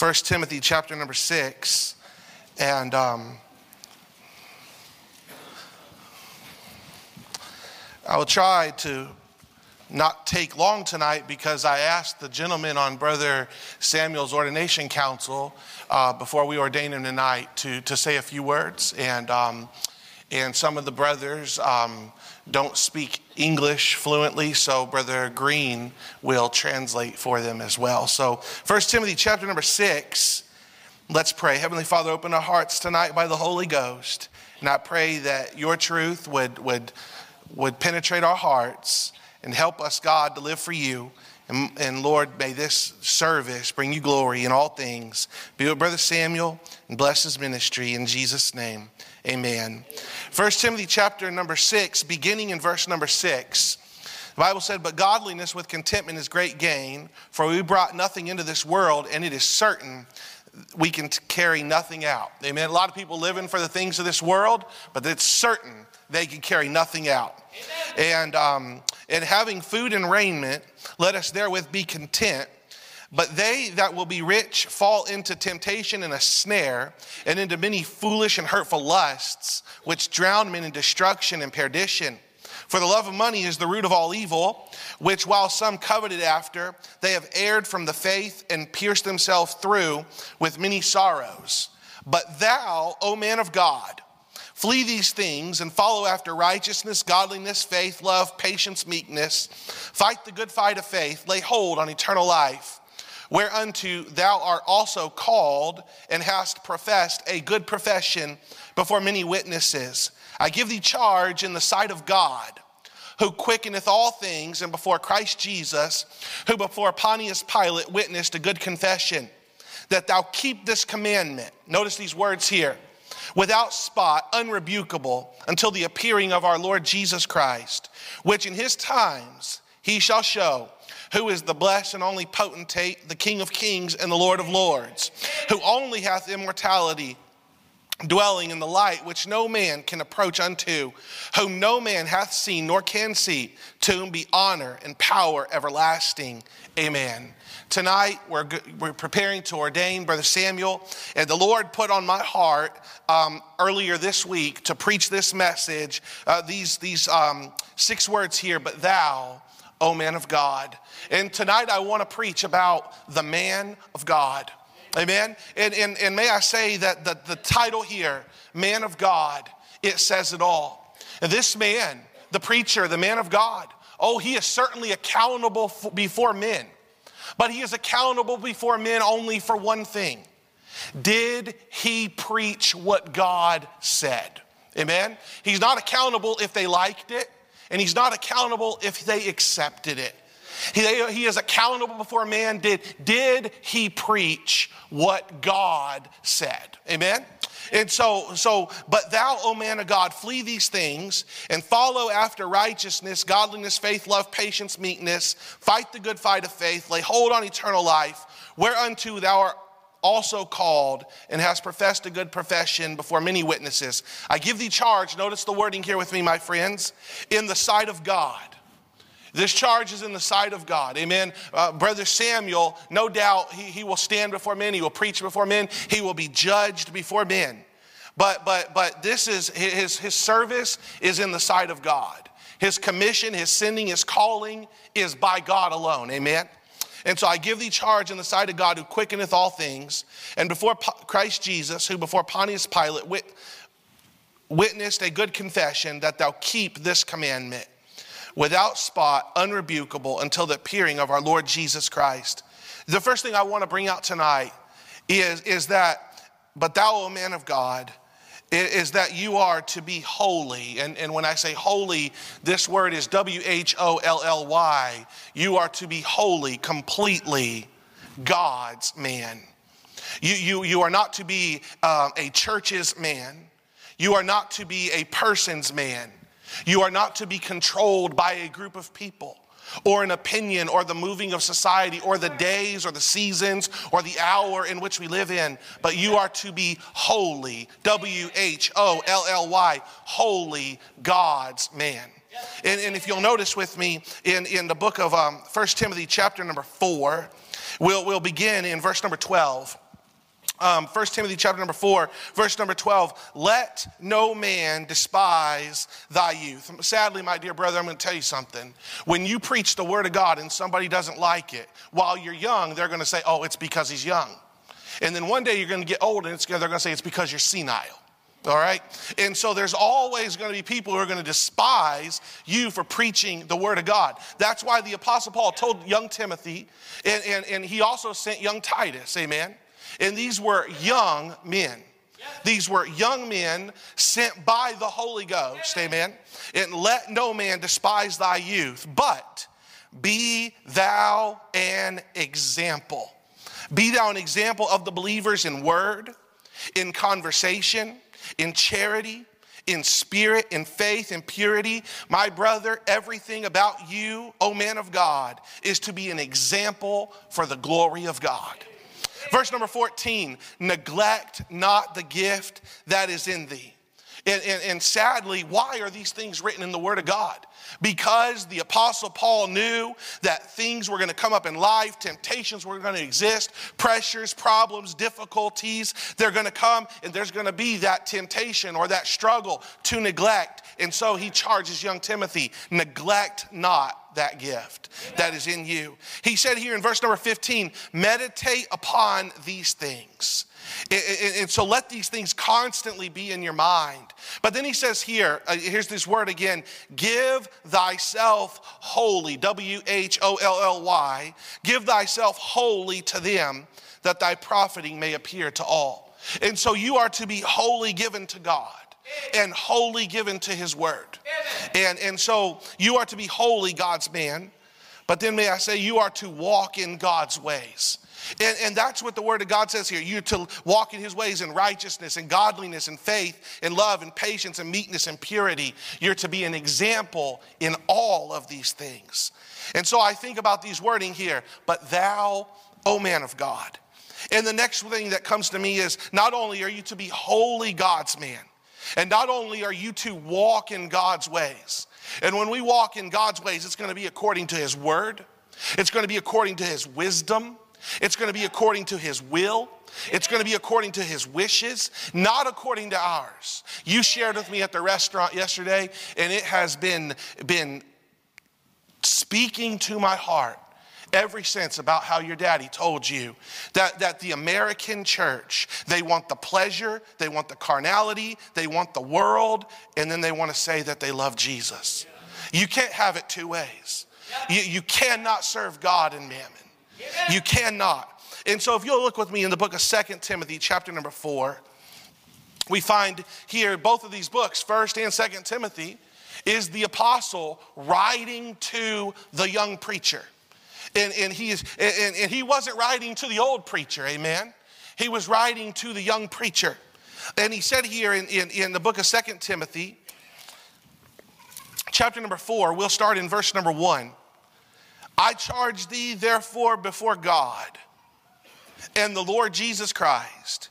1 Timothy chapter number 6. And um, I will try to not take long tonight because I asked the gentleman on Brother Samuel's ordination council uh, before we ordain him tonight to, to say a few words. And, um, and some of the brothers um, don't speak English fluently, so Brother Green will translate for them as well. So, 1 Timothy chapter number 6, let's pray. Heavenly Father, open our hearts tonight by the Holy Ghost. And I pray that your truth would, would, would penetrate our hearts and help us, God, to live for you. And, and, Lord, may this service bring you glory in all things. Be with Brother Samuel and bless his ministry in Jesus' name. Amen. 1 Timothy chapter number 6, beginning in verse number 6. The Bible said, But godliness with contentment is great gain, for we brought nothing into this world, and it is certain we can carry nothing out. Amen. A lot of people living for the things of this world, but it's certain they can carry nothing out. And, um, and having food and raiment, let us therewith be content. But they that will be rich fall into temptation and a snare, and into many foolish and hurtful lusts, which drown men in destruction and perdition. For the love of money is the root of all evil, which while some coveted after, they have erred from the faith and pierced themselves through with many sorrows. But thou, O man of God, Flee these things and follow after righteousness, godliness, faith, love, patience, meekness. Fight the good fight of faith. Lay hold on eternal life, whereunto thou art also called and hast professed a good profession before many witnesses. I give thee charge in the sight of God, who quickeneth all things, and before Christ Jesus, who before Pontius Pilate witnessed a good confession, that thou keep this commandment. Notice these words here without spot, unrebukable, until the appearing of our Lord Jesus Christ, which in his times he shall show who is the blessed and only potentate, the King of kings and the Lord of lords, who only hath immortality, dwelling in the light which no man can approach unto, whom no man hath seen nor can see, to whom be honor and power everlasting. Amen. Tonight, we're, we're preparing to ordain Brother Samuel, and the Lord put on my heart um, earlier this week to preach this message, uh, these, these um, six words here, but thou, O man of God. And tonight, I want to preach about the man of God. Amen. And, and, and may I say that the, the title here, Man of God, it says it all. This man, the preacher, the man of God, oh, he is certainly accountable before men. But he is accountable before men only for one thing Did he preach what God said? Amen? He's not accountable if they liked it, and he's not accountable if they accepted it. He, he is accountable before man. Did, did he preach what God said? Amen? And so, so, but thou, O man of God, flee these things and follow after righteousness, godliness, faith, love, patience, meekness. Fight the good fight of faith. Lay hold on eternal life, whereunto thou art also called and hast professed a good profession before many witnesses. I give thee charge, notice the wording here with me, my friends, in the sight of God. This charge is in the sight of God. Amen. Uh, Brother Samuel, no doubt, he, he will stand before men. He will preach before men. He will be judged before men. But, but, but this is his, his service is in the sight of God. His commission, his sending, his calling is by God alone. Amen. And so I give thee charge in the sight of God who quickeneth all things, and before Christ Jesus, who before Pontius Pilate wit- witnessed a good confession, that thou keep this commandment without spot, unrebukable, until the appearing of our Lord Jesus Christ. The first thing I want to bring out tonight is, is that, but thou, O man of God, is that you are to be holy. And, and when I say holy, this word is W H O L L Y. You are to be holy, completely God's man. You, you, you are not to be uh, a church's man. You are not to be a person's man. You are not to be controlled by a group of people or an opinion or the moving of society or the days or the seasons or the hour in which we live in, but you are to be holy. W H O L L Y, holy God's man. And, and, if you'll notice with me in, in the book of um, 1 Timothy, chapter number 4, we'll, we'll begin in verse number 12. Um, 1 Timothy chapter number 4, verse number 12. Let no man despise thy youth. Sadly, my dear brother, I'm going to tell you something. When you preach the word of God and somebody doesn't like it, while you're young, they're going to say, oh, it's because he's young. And then one day you're going to get old and they're going to say it's because you're senile. All right? And so there's always going to be people who are going to despise you for preaching the word of God. That's why the Apostle Paul told young Timothy, and, and, and he also sent young Titus, amen? And these were young men. These were young men sent by the Holy Ghost, amen? And let no man despise thy youth, but be thou an example. Be thou an example of the believers in word, in conversation, in charity, in spirit, in faith, in purity. My brother, everything about you, O man of God, is to be an example for the glory of God. Verse number 14 neglect not the gift that is in thee. And, and, and, sadly, why are these things written in the Word of God? Because the Apostle Paul knew that things were going to come up in life, temptations were going to exist, pressures, problems, difficulties, they're going to come, and there's going to be that temptation or that struggle to neglect. And so he charges young Timothy neglect not that gift that is in you. He said here in verse number 15, meditate upon these things. And so let these things constantly be in your mind. But then he says here, uh, here's this word again give thyself wholly, W H O L L Y, give thyself wholly to them that thy profiting may appear to all. And so you are to be wholly given to God and wholly given to his word. And, and so you are to be wholly God's man, but then may I say, you are to walk in God's ways. And, and that's what the word of God says here. You're to walk in his ways in righteousness and godliness and faith and love and patience and meekness and purity. You're to be an example in all of these things. And so I think about these wording here, but thou, O man of God. And the next thing that comes to me is not only are you to be wholly God's man, and not only are you to walk in God's ways, and when we walk in God's ways, it's going to be according to His word, it's going to be according to His wisdom, it's going to be according to His will. It's going to be according to his wishes, not according to ours. You shared with me at the restaurant yesterday, and it has been, been speaking to my heart every sense about how your daddy told you that, that the American church, they want the pleasure, they want the carnality, they want the world, and then they want to say that they love Jesus. You can't have it two ways. You, you cannot serve God and mammon. You cannot. And so if you'll look with me in the book of Second Timothy, chapter number 4, we find here both of these books, 1st and 2nd Timothy, is the apostle writing to the young preacher. And, and, he is, and, and he wasn't writing to the old preacher, amen? He was writing to the young preacher. And he said here in, in, in the book of Second Timothy, chapter number 4, we'll start in verse number 1. I charge thee, therefore, before God and the Lord Jesus Christ,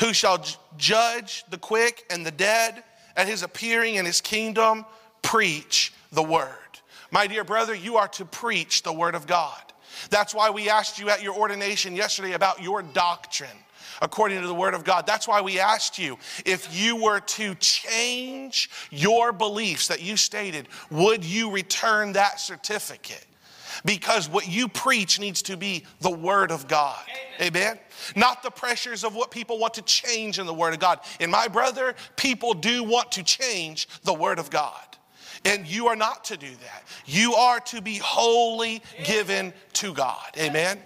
who shall judge the quick and the dead at his appearing in his kingdom, preach the word. My dear brother, you are to preach the word of God. That's why we asked you at your ordination yesterday about your doctrine according to the word of God. That's why we asked you if you were to change your beliefs that you stated, would you return that certificate? Because what you preach needs to be the word of God. Amen. Amen. Not the pressures of what people want to change in the word of God. And my brother, people do want to change the word of God. And you are not to do that. You are to be wholly given to God. Amen.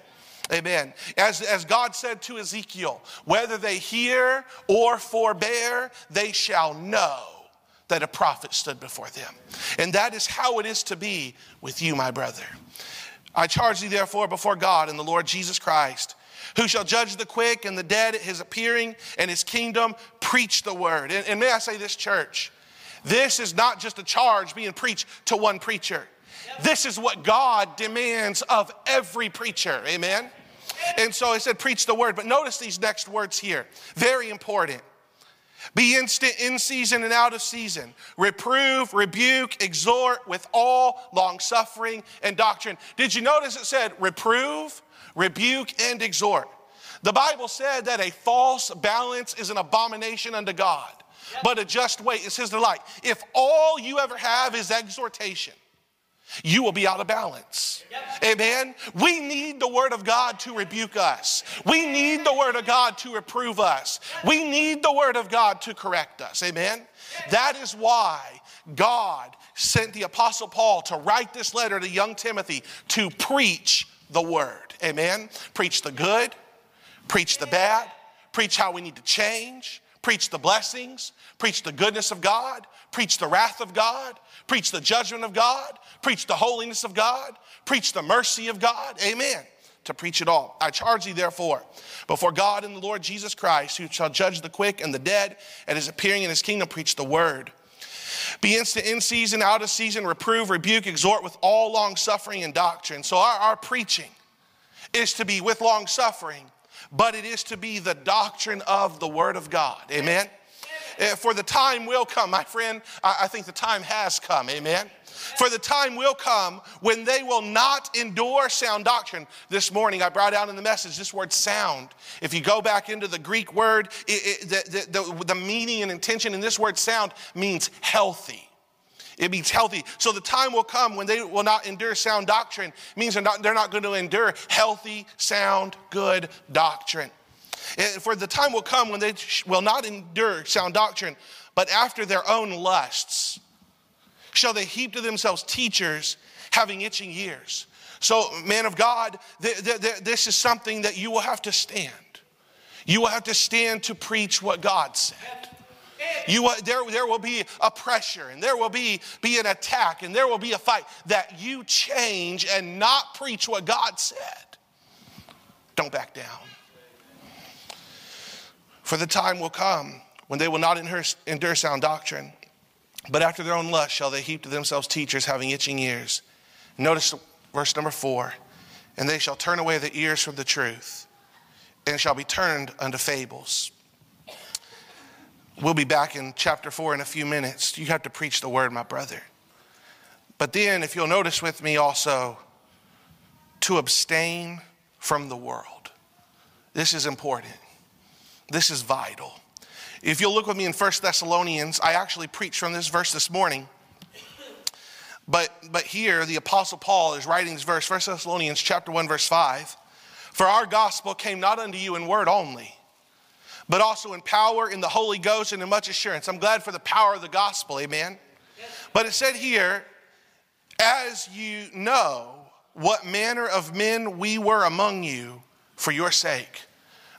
Amen. As, as God said to Ezekiel, whether they hear or forbear, they shall know that a prophet stood before them. And that is how it is to be with you, my brother. I charge thee, therefore, before God and the Lord Jesus Christ, who shall judge the quick and the dead at his appearing and his kingdom, preach the word. And, and may I say this, church, this is not just a charge being preached to one preacher. This is what God demands of every preacher. Amen. And so he said, preach the word. But notice these next words here. Very important. Be instant in season and out of season. Reprove, rebuke, exhort with all long suffering and doctrine. Did you notice it said reprove, rebuke, and exhort? The Bible said that a false balance is an abomination unto God, but a just weight is his delight. If all you ever have is exhortation, you will be out of balance. Yep. Amen. We need the Word of God to rebuke us. We need the Word of God to reprove us. We need the Word of God to correct us. Amen. That is why God sent the Apostle Paul to write this letter to young Timothy to preach the Word. Amen. Preach the good, preach the bad, preach how we need to change, preach the blessings, preach the goodness of God, preach the wrath of God, preach the judgment of God, preach the holiness of God, preach the mercy of God. Amen. To preach it all. I charge thee, therefore, before God and the Lord Jesus Christ, who shall judge the quick and the dead, and is appearing in his kingdom, preach the word. Be instant in season, out of season, reprove, rebuke, exhort with all long suffering and doctrine. So, our, our preaching is to be with long suffering, but it is to be the doctrine of the word of God. Amen. Eh, for the time will come, my friend. I think the time has come. Amen. For the time will come when they will not endure sound doctrine. This morning, I brought out in the message this word sound. If you go back into the Greek word, it, it, the, the, the meaning and intention in this word sound means healthy. It means healthy. So the time will come when they will not endure sound doctrine. It means they're not, they're not going to endure healthy, sound, good doctrine. For the time will come when they will not endure sound doctrine, but after their own lusts shall they heap to themselves teachers having itching ears. So, man of God, th- th- th- this is something that you will have to stand. You will have to stand to preach what God said. You, there, there will be a pressure and there will be, be an attack and there will be a fight that you change and not preach what God said. Don't back down. For the time will come when they will not endure sound doctrine, but after their own lust shall they heap to themselves teachers having itching ears. Notice verse number four. And they shall turn away the ears from the truth, and shall be turned unto fables. We'll be back in chapter four in a few minutes. You have to preach the word, my brother. But then, if you'll notice with me also, to abstain from the world. This is important. This is vital. If you'll look with me in 1 Thessalonians, I actually preached from this verse this morning. But, but here, the Apostle Paul is writing this verse, 1 Thessalonians chapter 1, verse 5. For our gospel came not unto you in word only, but also in power, in the Holy Ghost, and in much assurance. I'm glad for the power of the gospel, amen? But it said here, as you know what manner of men we were among you for your sake.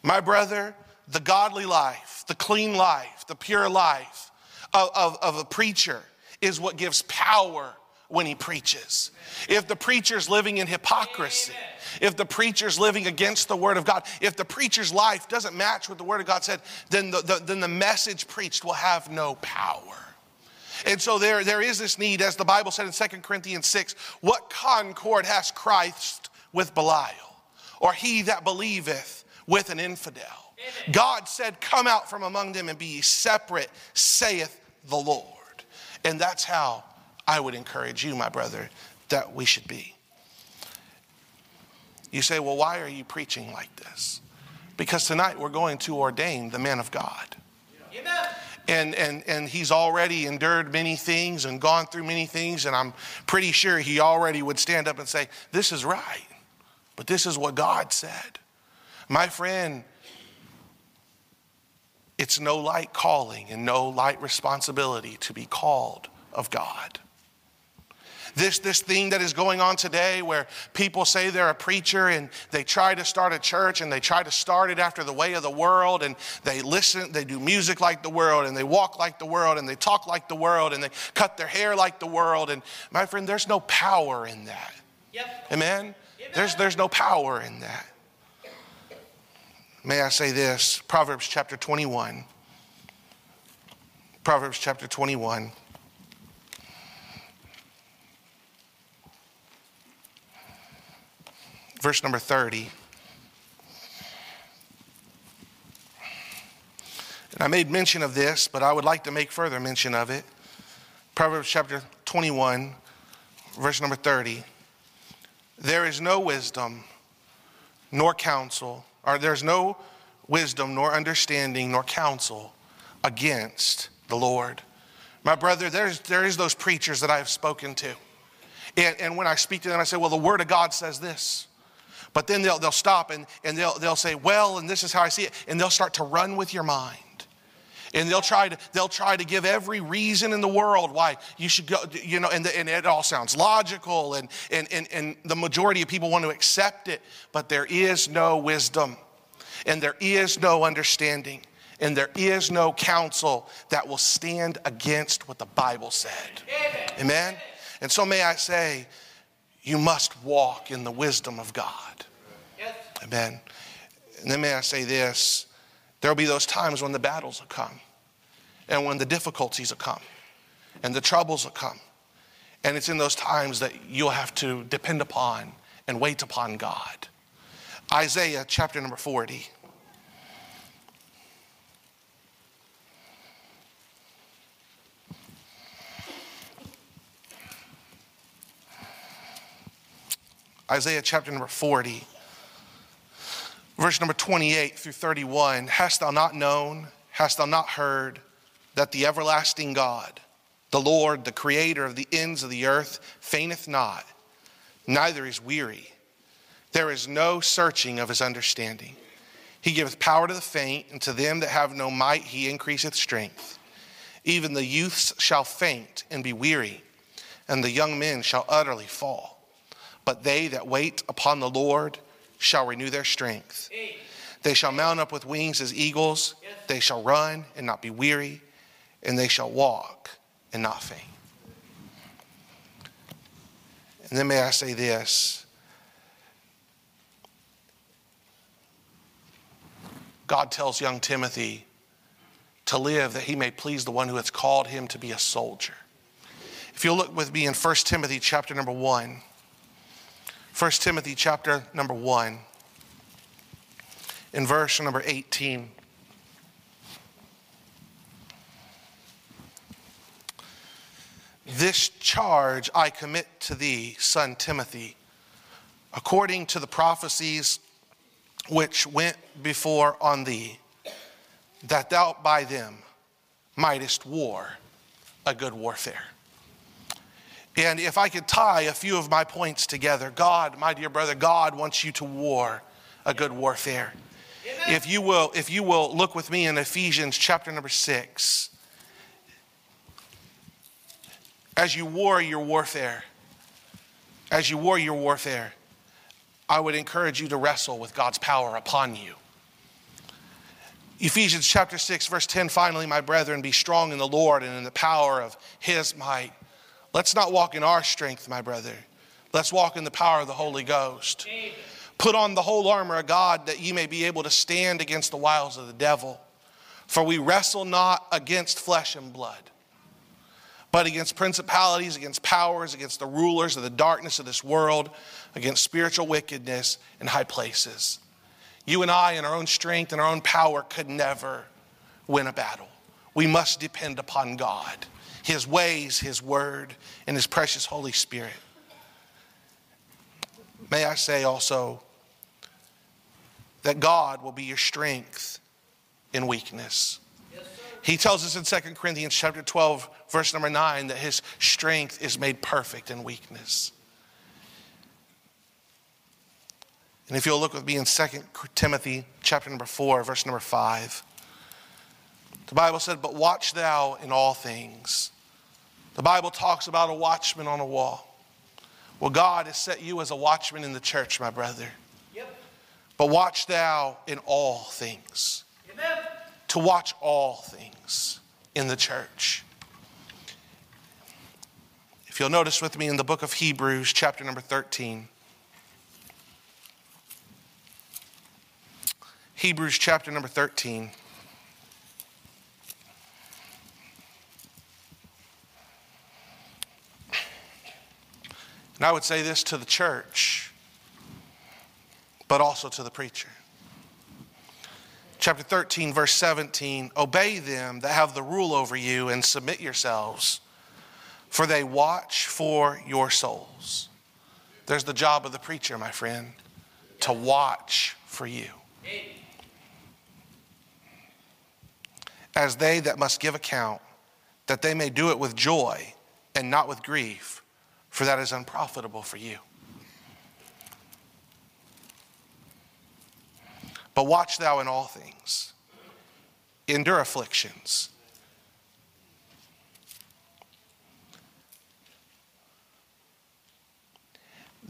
My brother, the godly life, the clean life, the pure life of, of, of a preacher is what gives power when he preaches. If the preacher's living in hypocrisy, if the preacher's living against the word of God, if the preacher's life doesn't match what the word of God said, then the, the, then the message preached will have no power. And so there, there is this need, as the Bible said in 2 Corinthians 6, what concord has Christ with Belial? Or he that believeth with an infidel? God said, Come out from among them and be separate, saith the Lord. And that's how I would encourage you, my brother, that we should be. You say, Well, why are you preaching like this? Because tonight we're going to ordain the man of God. And, and, and he's already endured many things and gone through many things, and I'm pretty sure he already would stand up and say, This is right, but this is what God said. My friend, it's no light calling and no light responsibility to be called of God. This, this thing that is going on today where people say they're a preacher and they try to start a church and they try to start it after the way of the world and they listen, they do music like the world and they walk like the world and they talk like the world and they cut their hair like the world. And my friend, there's no power in that. Yep. Amen? Amen? There's, there's no power in that. May I say this? Proverbs chapter 21. Proverbs chapter 21. Verse number 30. And I made mention of this, but I would like to make further mention of it. Proverbs chapter 21, verse number 30. There is no wisdom, nor counsel or there's no wisdom, nor understanding, nor counsel against the Lord. My brother, there's, there is those preachers that I have spoken to. And, and when I speak to them, I say, well, the word of God says this. But then they'll, they'll stop and, and they'll, they'll say, well, and this is how I see it. And they'll start to run with your mind. And they'll try to, they'll try to give every reason in the world why you should go, you know, and, the, and it all sounds logical and, and, and, and the majority of people want to accept it, but there is no wisdom and there is no understanding and there is no counsel that will stand against what the Bible said. Amen. Amen? And so may I say, you must walk in the wisdom of God. Yes. Amen. And then may I say this there will be those times when the battles will come, and when the difficulties will come, and the troubles will come. And it's in those times that you'll have to depend upon and wait upon God. Isaiah chapter number 40. Isaiah chapter number 40, verse number 28 through 31. Hast thou not known, hast thou not heard, that the everlasting God, the Lord, the creator of the ends of the earth, fainteth not, neither is weary. There is no searching of his understanding. He giveth power to the faint, and to them that have no might he increaseth strength. Even the youths shall faint and be weary, and the young men shall utterly fall. But they that wait upon the Lord shall renew their strength. They shall mount up with wings as eagles. They shall run and not be weary, and they shall walk and not faint. And then may I say this God tells young Timothy to live that he may please the one who has called him to be a soldier. If you'll look with me in 1 Timothy chapter number 1. 1 Timothy chapter number 1, in verse number 18. This charge I commit to thee, son Timothy, according to the prophecies which went before on thee, that thou by them mightest war a good warfare. And if I could tie a few of my points together, God, my dear brother, God wants you to war a good warfare. Amen. If you will, if you will look with me in Ephesians chapter number six. As you war your warfare, as you war your warfare, I would encourage you to wrestle with God's power upon you. Ephesians chapter 6, verse 10 finally, my brethren, be strong in the Lord and in the power of his might. Let's not walk in our strength, my brother. Let's walk in the power of the Holy Ghost. Put on the whole armor of God that ye may be able to stand against the wiles of the devil. For we wrestle not against flesh and blood, but against principalities, against powers, against the rulers of the darkness of this world, against spiritual wickedness in high places. You and I, in our own strength and our own power, could never win a battle. We must depend upon God. His ways, His word, and His precious Holy Spirit. May I say also that God will be your strength in weakness. he tells us in 2 Corinthians chapter 12, verse number 9, that his strength is made perfect in weakness. And if you'll look with me in 2 Timothy chapter number 4, verse number 5, the Bible said, But watch thou in all things the Bible talks about a watchman on a wall. Well, God has set you as a watchman in the church, my brother. Yep. But watch thou in all things. Amen. To watch all things in the church. If you'll notice with me in the book of Hebrews, chapter number 13. Hebrews chapter number 13. And I would say this to the church, but also to the preacher. Chapter 13, verse 17 Obey them that have the rule over you and submit yourselves, for they watch for your souls. There's the job of the preacher, my friend, to watch for you. As they that must give account, that they may do it with joy and not with grief, for that is unprofitable for you. But watch thou in all things, endure afflictions.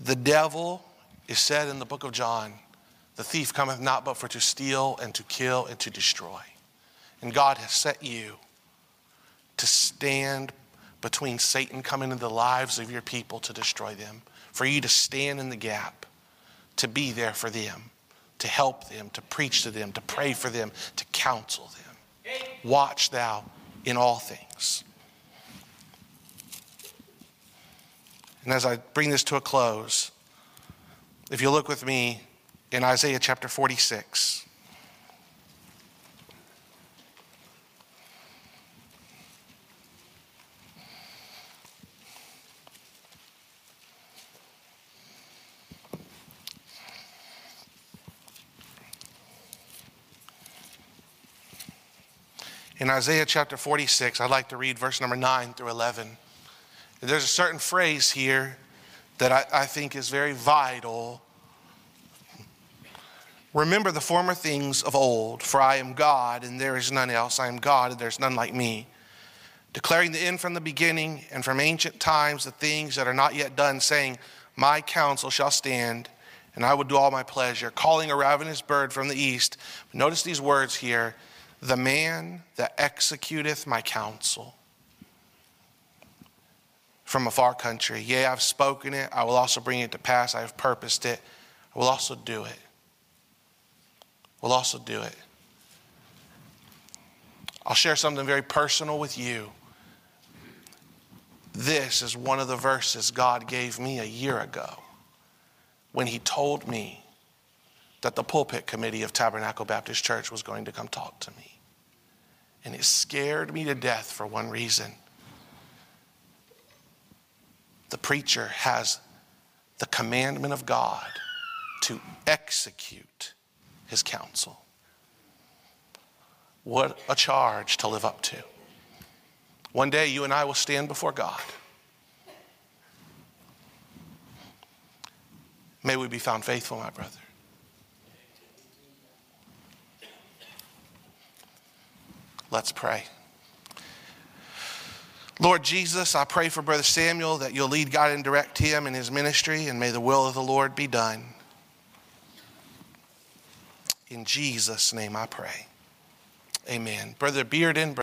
The devil is said in the book of John, the thief cometh not but for to steal and to kill and to destroy. And God has set you to stand between Satan coming into the lives of your people to destroy them, for you to stand in the gap, to be there for them, to help them, to preach to them, to pray for them, to counsel them. Watch thou in all things. And as I bring this to a close, if you look with me in Isaiah chapter 46. Isaiah chapter 46, I'd like to read verse number 9 through 11. There's a certain phrase here that I, I think is very vital. Remember the former things of old, for I am God, and there is none else. I am God, and there's none like me. Declaring the end from the beginning, and from ancient times the things that are not yet done, saying, My counsel shall stand, and I will do all my pleasure. Calling a ravenous bird from the east. Notice these words here the man that executeth my counsel from a far country. Yea, I've spoken it. I will also bring it to pass. I have purposed it. I will also do it. Will also do it. I'll share something very personal with you. This is one of the verses God gave me a year ago when He told me that the pulpit committee of Tabernacle Baptist Church was going to come talk to me. And it scared me to death for one reason the preacher has the commandment of God to execute his counsel. What a charge to live up to. One day you and I will stand before God. May we be found faithful, my brother. Let's pray. Lord Jesus, I pray for Brother Samuel that you'll lead, God, and direct him in his ministry, and may the will of the Lord be done. In Jesus' name I pray. Amen. Brother Bearden.